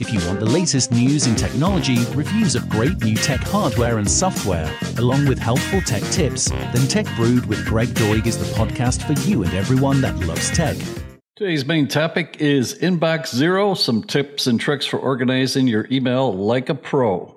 If you want the latest news in technology, reviews of great new tech hardware and software, along with helpful tech tips, then Tech Brewed with Greg Doig is the podcast for you and everyone that loves tech. Today's main topic is Inbox Zero some tips and tricks for organizing your email like a pro.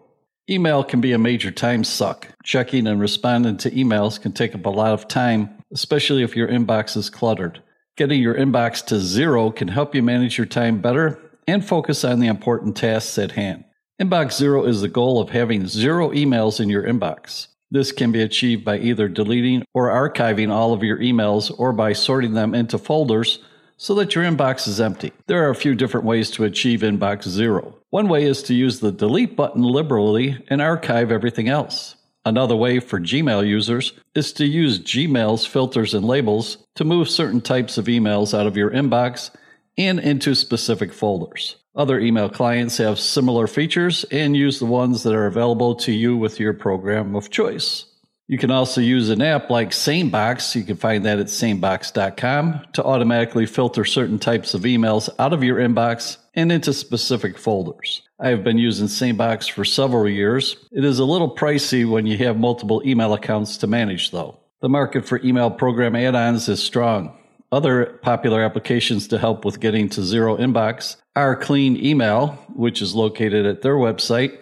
Email can be a major time suck. Checking and responding to emails can take up a lot of time, especially if your inbox is cluttered. Getting your inbox to zero can help you manage your time better and focus on the important tasks at hand. Inbox zero is the goal of having zero emails in your inbox. This can be achieved by either deleting or archiving all of your emails or by sorting them into folders so that your inbox is empty. There are a few different ways to achieve inbox zero. One way is to use the delete button liberally and archive everything else. Another way for Gmail users is to use Gmail's filters and labels to move certain types of emails out of your inbox and into specific folders. Other email clients have similar features and use the ones that are available to you with your program of choice. You can also use an app like SaneBox, you can find that at sanebox.com, to automatically filter certain types of emails out of your inbox and into specific folders. I have been using SaneBox for several years. It is a little pricey when you have multiple email accounts to manage, though. The market for email program add ons is strong. Other popular applications to help with getting to zero inbox are Clean Email, which is located at their website,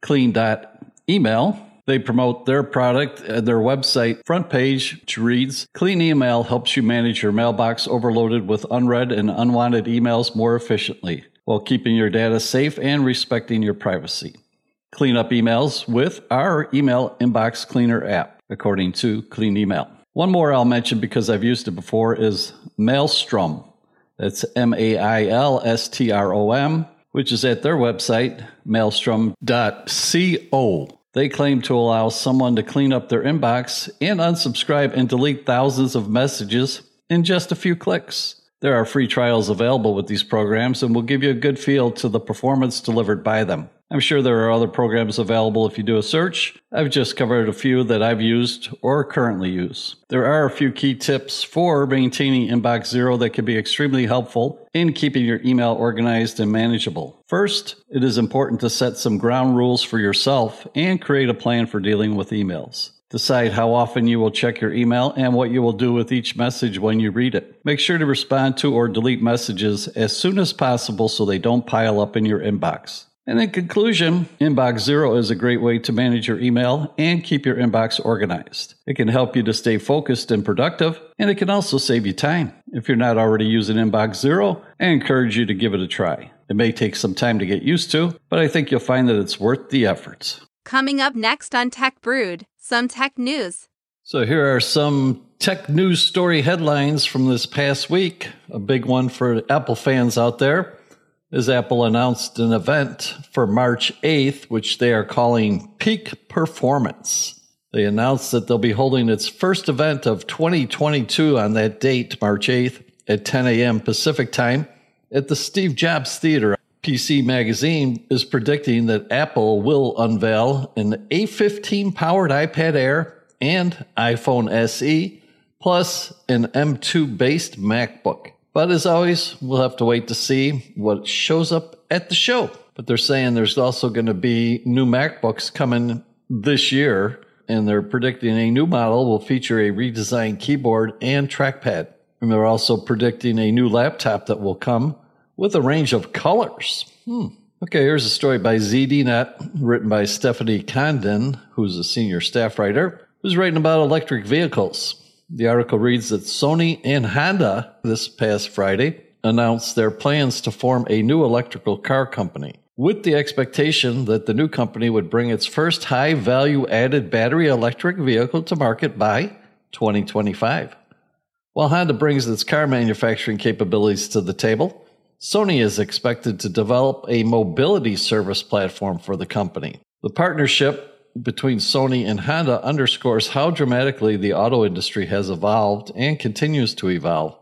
clean.email. They promote their product and their website front page, which reads Clean Email helps you manage your mailbox overloaded with unread and unwanted emails more efficiently while keeping your data safe and respecting your privacy. Clean up emails with our email inbox cleaner app, according to Clean Email. One more I'll mention because I've used it before is Mailstrom. That's M A I L S T R O M, which is at their website, mailstrom.co. They claim to allow someone to clean up their inbox and unsubscribe and delete thousands of messages in just a few clicks. There are free trials available with these programs and will give you a good feel to the performance delivered by them. I'm sure there are other programs available if you do a search. I've just covered a few that I've used or currently use. There are a few key tips for maintaining Inbox Zero that can be extremely helpful in keeping your email organized and manageable. First, it is important to set some ground rules for yourself and create a plan for dealing with emails. Decide how often you will check your email and what you will do with each message when you read it. Make sure to respond to or delete messages as soon as possible so they don't pile up in your inbox. And in conclusion, Inbox Zero is a great way to manage your email and keep your inbox organized. It can help you to stay focused and productive, and it can also save you time. If you're not already using Inbox Zero, I encourage you to give it a try. It may take some time to get used to, but I think you'll find that it's worth the effort. Coming up next on Tech Brewed, some tech news. So here are some tech news story headlines from this past week. A big one for Apple fans out there is Apple announced an event for March 8th, which they are calling Peak Performance. They announced that they'll be holding its first event of 2022 on that date, March 8th, at 10 a.m. Pacific time at the Steve Jobs Theater. PC Magazine is predicting that Apple will unveil an A15 powered iPad Air and iPhone SE, plus an M2 based MacBook. But as always, we'll have to wait to see what shows up at the show. But they're saying there's also going to be new MacBooks coming this year, and they're predicting a new model will feature a redesigned keyboard and trackpad. And they're also predicting a new laptop that will come with a range of colors. Hmm. Okay, here's a story by ZDNet, written by Stephanie Condon, who's a senior staff writer, who's writing about electric vehicles. The article reads that Sony and Honda this past Friday announced their plans to form a new electrical car company with the expectation that the new company would bring its first high value added battery electric vehicle to market by 2025. While Honda brings its car manufacturing capabilities to the table, Sony is expected to develop a mobility service platform for the company. The partnership between Sony and Honda underscores how dramatically the auto industry has evolved and continues to evolve.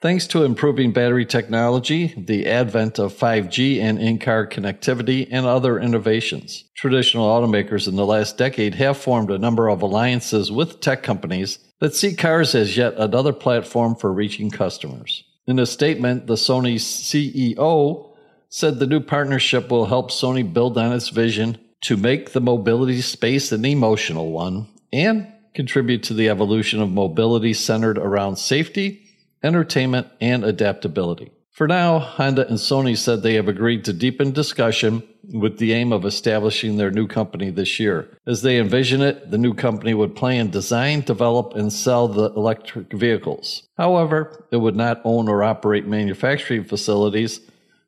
Thanks to improving battery technology, the advent of 5G and in car connectivity, and other innovations, traditional automakers in the last decade have formed a number of alliances with tech companies that see cars as yet another platform for reaching customers. In a statement, the Sony CEO said the new partnership will help Sony build on its vision to make the mobility space an emotional one and contribute to the evolution of mobility centered around safety, entertainment, and adaptability. For now, Honda and Sony said they have agreed to deepen discussion with the aim of establishing their new company this year. As they envision it, the new company would plan, design, develop, and sell the electric vehicles. However, it would not own or operate manufacturing facilities,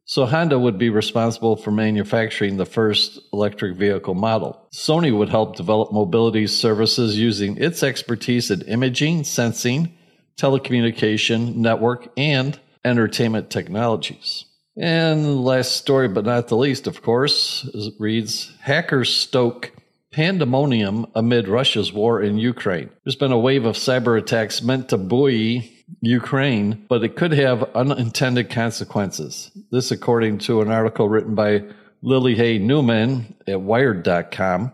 so Honda would be responsible for manufacturing the first electric vehicle model. Sony would help develop mobility services using its expertise in imaging, sensing, telecommunication, network, and entertainment technologies. And last story, but not the least, of course, reads Hackers stoke pandemonium amid Russia's war in Ukraine. There's been a wave of cyber attacks meant to buoy Ukraine, but it could have unintended consequences. This, according to an article written by Lily Hay Newman at Wired.com,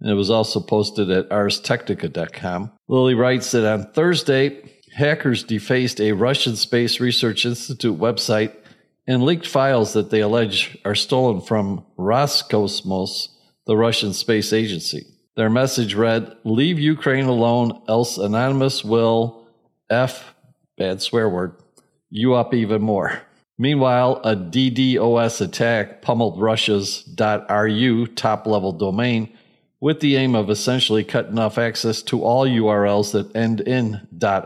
and it was also posted at ArsTechnica.com. Lily writes that on Thursday, hackers defaced a Russian Space Research Institute website and leaked files that they allege are stolen from Roscosmos, the Russian space agency. Their message read, Leave Ukraine alone, else Anonymous will F, bad swear word, you up even more. Meanwhile, a DDoS attack pummeled Russia's .ru top level domain with the aim of essentially cutting off access to all URLs that end in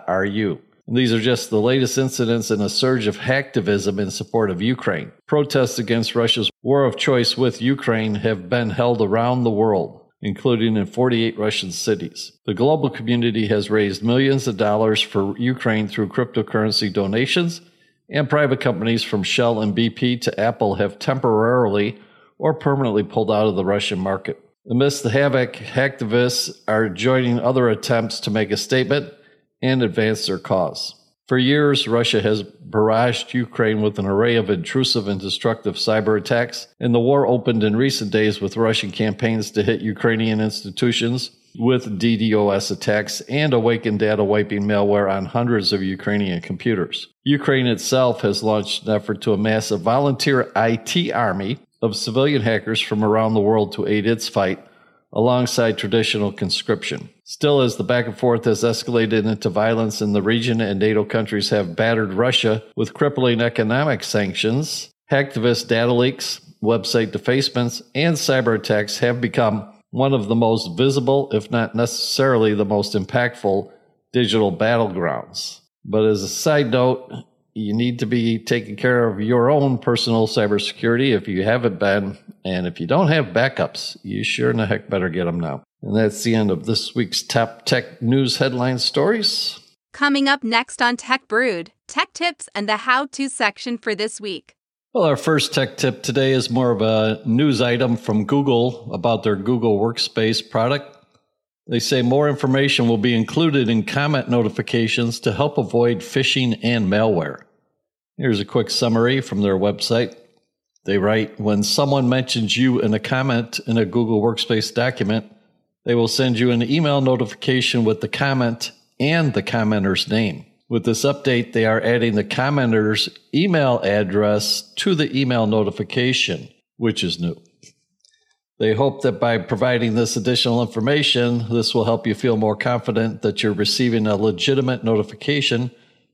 .ru. And these are just the latest incidents in a surge of hacktivism in support of Ukraine. Protests against Russia's war of choice with Ukraine have been held around the world, including in 48 Russian cities. The global community has raised millions of dollars for Ukraine through cryptocurrency donations, and private companies from Shell and BP to Apple have temporarily or permanently pulled out of the Russian market. Amidst the havoc, hacktivists are joining other attempts to make a statement and advance their cause. For years, Russia has barraged Ukraine with an array of intrusive and destructive cyber attacks, and the war opened in recent days with Russian campaigns to hit Ukrainian institutions with DDoS attacks and awakened data wiping malware on hundreds of Ukrainian computers. Ukraine itself has launched an effort to amass a volunteer IT army of civilian hackers from around the world to aid its fight alongside traditional conscription. Still, as the back and forth has escalated into violence in the region and NATO countries have battered Russia with crippling economic sanctions, hacktivist data leaks, website defacements, and cyber attacks have become one of the most visible, if not necessarily the most impactful, digital battlegrounds. But as a side note, you need to be taking care of your own personal cybersecurity if you haven't been. And if you don't have backups, you sure in the heck better get them now. And that's the end of this week's top tech news headline stories. Coming up next on Tech Brewed, tech tips and the how to section for this week. Well, our first tech tip today is more of a news item from Google about their Google Workspace product. They say more information will be included in comment notifications to help avoid phishing and malware. Here's a quick summary from their website. They write When someone mentions you in a comment in a Google Workspace document, they will send you an email notification with the comment and the commenter's name. With this update, they are adding the commenter's email address to the email notification, which is new. They hope that by providing this additional information, this will help you feel more confident that you're receiving a legitimate notification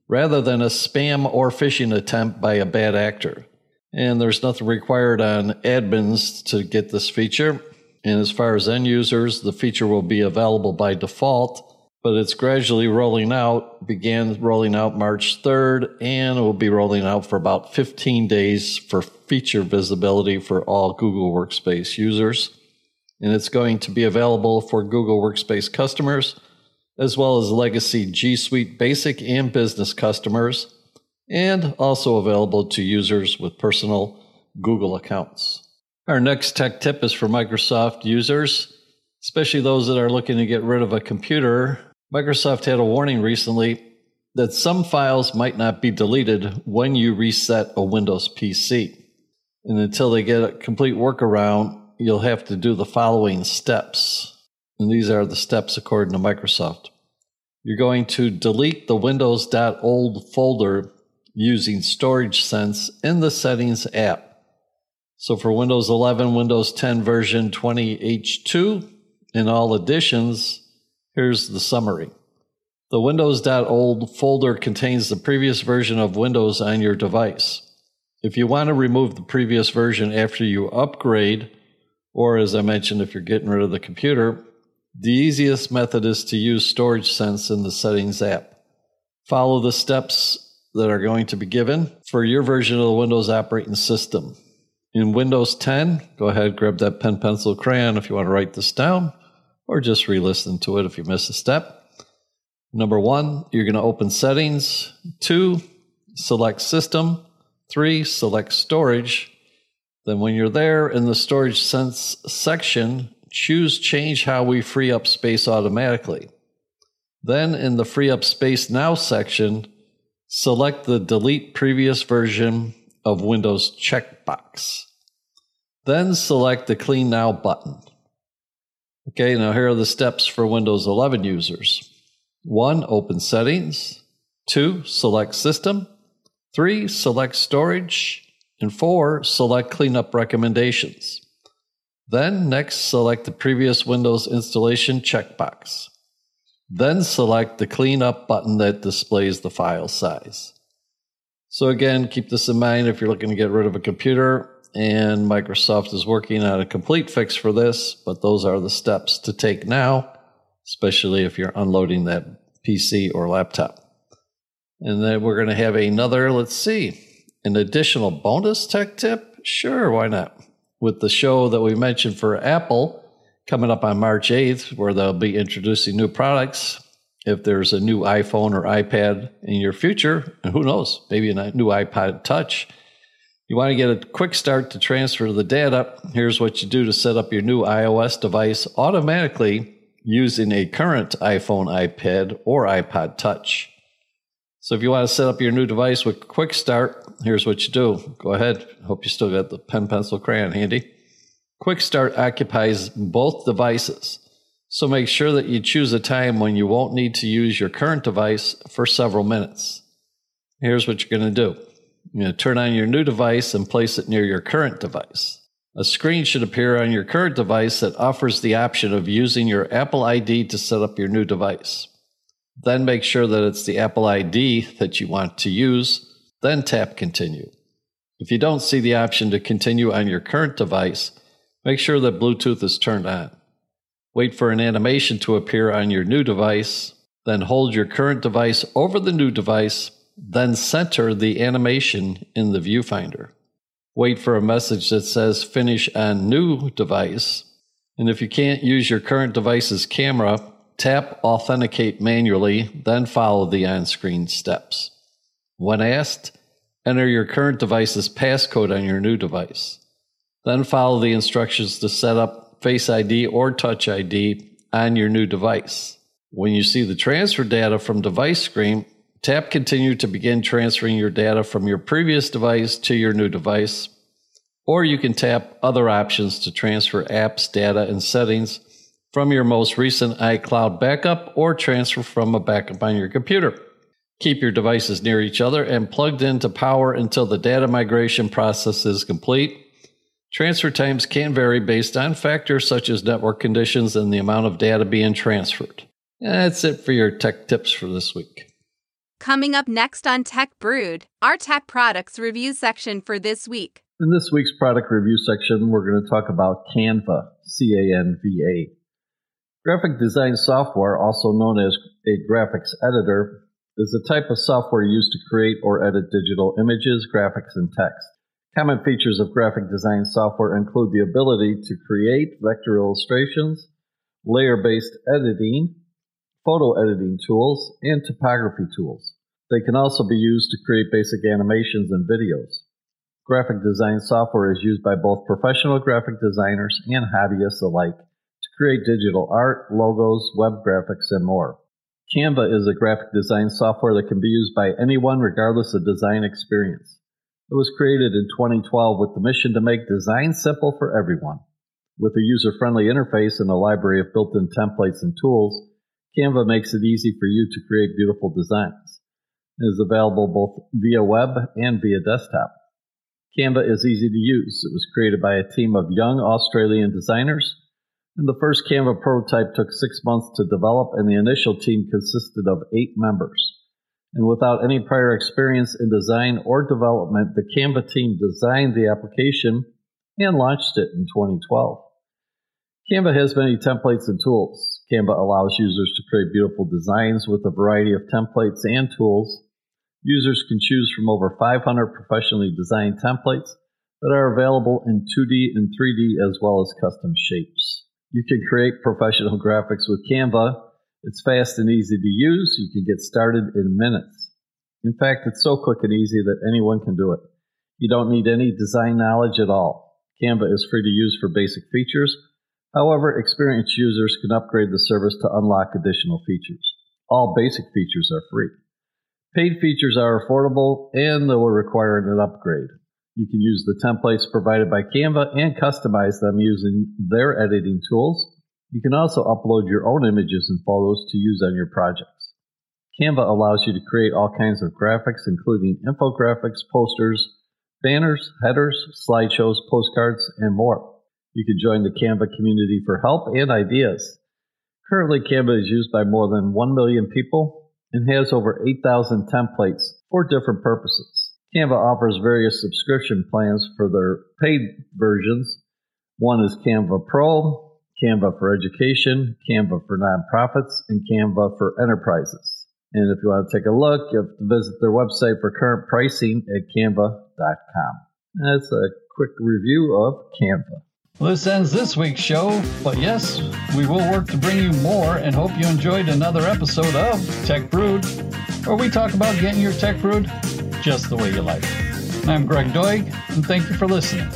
rather than a spam or phishing attempt by a bad actor. And there's nothing required on admins to get this feature. And as far as end users, the feature will be available by default, but it's gradually rolling out, began rolling out March 3rd, and it will be rolling out for about 15 days for feature visibility for all Google Workspace users. And it's going to be available for Google Workspace customers, as well as legacy G Suite Basic and Business customers, and also available to users with personal Google accounts. Our next tech tip is for Microsoft users, especially those that are looking to get rid of a computer. Microsoft had a warning recently that some files might not be deleted when you reset a Windows PC. And until they get a complete workaround, you'll have to do the following steps. And these are the steps according to Microsoft. You're going to delete the windows.old folder using Storage Sense in the Settings app. So for Windows 11, Windows 10 version 20H2, in all editions, here's the summary. The Windows.old folder contains the previous version of Windows on your device. If you want to remove the previous version after you upgrade, or as I mentioned, if you're getting rid of the computer, the easiest method is to use Storage Sense in the Settings app. Follow the steps that are going to be given for your version of the Windows operating system. In Windows 10, go ahead, grab that pen, pencil, crayon if you want to write this down, or just re listen to it if you miss a step. Number one, you're going to open Settings. Two, select System. Three, select Storage. Then, when you're there in the Storage Sense section, choose Change How We Free Up Space Automatically. Then, in the Free Up Space Now section, select the Delete Previous Version of Windows checkbox. Then select the Clean Now button. Okay, now here are the steps for Windows 11 users. 1. Open Settings. 2. Select System. 3. Select Storage. And 4. Select Cleanup Recommendations. Then next select the previous Windows installation checkbox. Then select the Cleanup button that displays the file size. So again, keep this in mind if you're looking to get rid of a computer and Microsoft is working on a complete fix for this, but those are the steps to take now, especially if you're unloading that PC or laptop. And then we're going to have another, let's see, an additional bonus tech tip. Sure, why not? With the show that we mentioned for Apple coming up on March 8th, where they'll be introducing new products if there's a new iPhone or iPad in your future, and who knows, maybe a new iPod Touch. You want to get a quick start to transfer the data. Here's what you do to set up your new iOS device automatically using a current iPhone, iPad, or iPod Touch. So if you want to set up your new device with Quick Start, here's what you do. Go ahead. Hope you still got the pen, pencil, crayon handy. Quick Start occupies both devices. So make sure that you choose a time when you won't need to use your current device for several minutes. Here's what you're going to do. You're going to turn on your new device and place it near your current device. A screen should appear on your current device that offers the option of using your Apple ID to set up your new device. Then make sure that it's the Apple ID that you want to use. Then tap Continue. If you don't see the option to continue on your current device, make sure that Bluetooth is turned on. Wait for an animation to appear on your new device, then hold your current device over the new device, then center the animation in the viewfinder. Wait for a message that says Finish on New Device. And if you can't use your current device's camera, tap Authenticate manually, then follow the on screen steps. When asked, enter your current device's passcode on your new device. Then follow the instructions to set up Face ID or Touch ID on your new device. When you see the transfer data from device screen, tap Continue to begin transferring your data from your previous device to your new device. Or you can tap other options to transfer apps, data, and settings from your most recent iCloud backup or transfer from a backup on your computer. Keep your devices near each other and plugged into power until the data migration process is complete Transfer times can vary based on factors such as network conditions and the amount of data being transferred. That's it for your tech tips for this week. Coming up next on Tech Brewed, our tech products review section for this week. In this week's product review section, we're going to talk about Canva, C A N V A. Graphic design software, also known as a graphics editor, is a type of software used to create or edit digital images, graphics, and text. Common features of graphic design software include the ability to create vector illustrations, layer based editing, photo editing tools, and typography tools. They can also be used to create basic animations and videos. Graphic design software is used by both professional graphic designers and hobbyists alike create digital art, logos, web graphics, and more. Canva is a graphic design software that can be used by anyone regardless of design experience. It was created in 2012 with the mission to make design simple for everyone. With a user friendly interface and a library of built in templates and tools, Canva makes it easy for you to create beautiful designs. It is available both via web and via desktop. Canva is easy to use. It was created by a team of young Australian designers, the first Canva prototype took six months to develop, and the initial team consisted of eight members. And without any prior experience in design or development, the Canva team designed the application and launched it in 2012. Canva has many templates and tools. Canva allows users to create beautiful designs with a variety of templates and tools Users can choose from over 500 professionally designed templates that are available in 2D and 3D as well as custom shapes. You can create professional graphics with Canva. It's fast and easy to use. You can get started in minutes. In fact, it's so quick and easy that anyone can do it. You don't need any design knowledge at all. Canva is free to use for basic features. However, experienced users can upgrade the service to unlock additional features. All basic features are free. Paid features are affordable and they will require an upgrade. You can use the templates provided by Canva and customize them using their editing tools. You can also upload your own images and photos to use on your projects. Canva allows you to create all kinds of graphics, including infographics, posters, banners, headers, slideshows, postcards, and more. You can join the Canva community for help and ideas. Currently, Canva is used by more than 1 million people and has over 8,000 templates for different purposes. Canva offers various subscription plans for their paid versions. One is Canva Pro, Canva for Education, Canva for Nonprofits, and Canva for Enterprises. And if you want to take a look, you have to visit their website for current pricing at canva.com. That's a quick review of Canva. Well, this ends this week's show, but yes, we will work to bring you more and hope you enjoyed another episode of Tech Brewed, where we talk about getting your tech brewed just the way you like. it. I'm Greg Doig, and thank you for listening.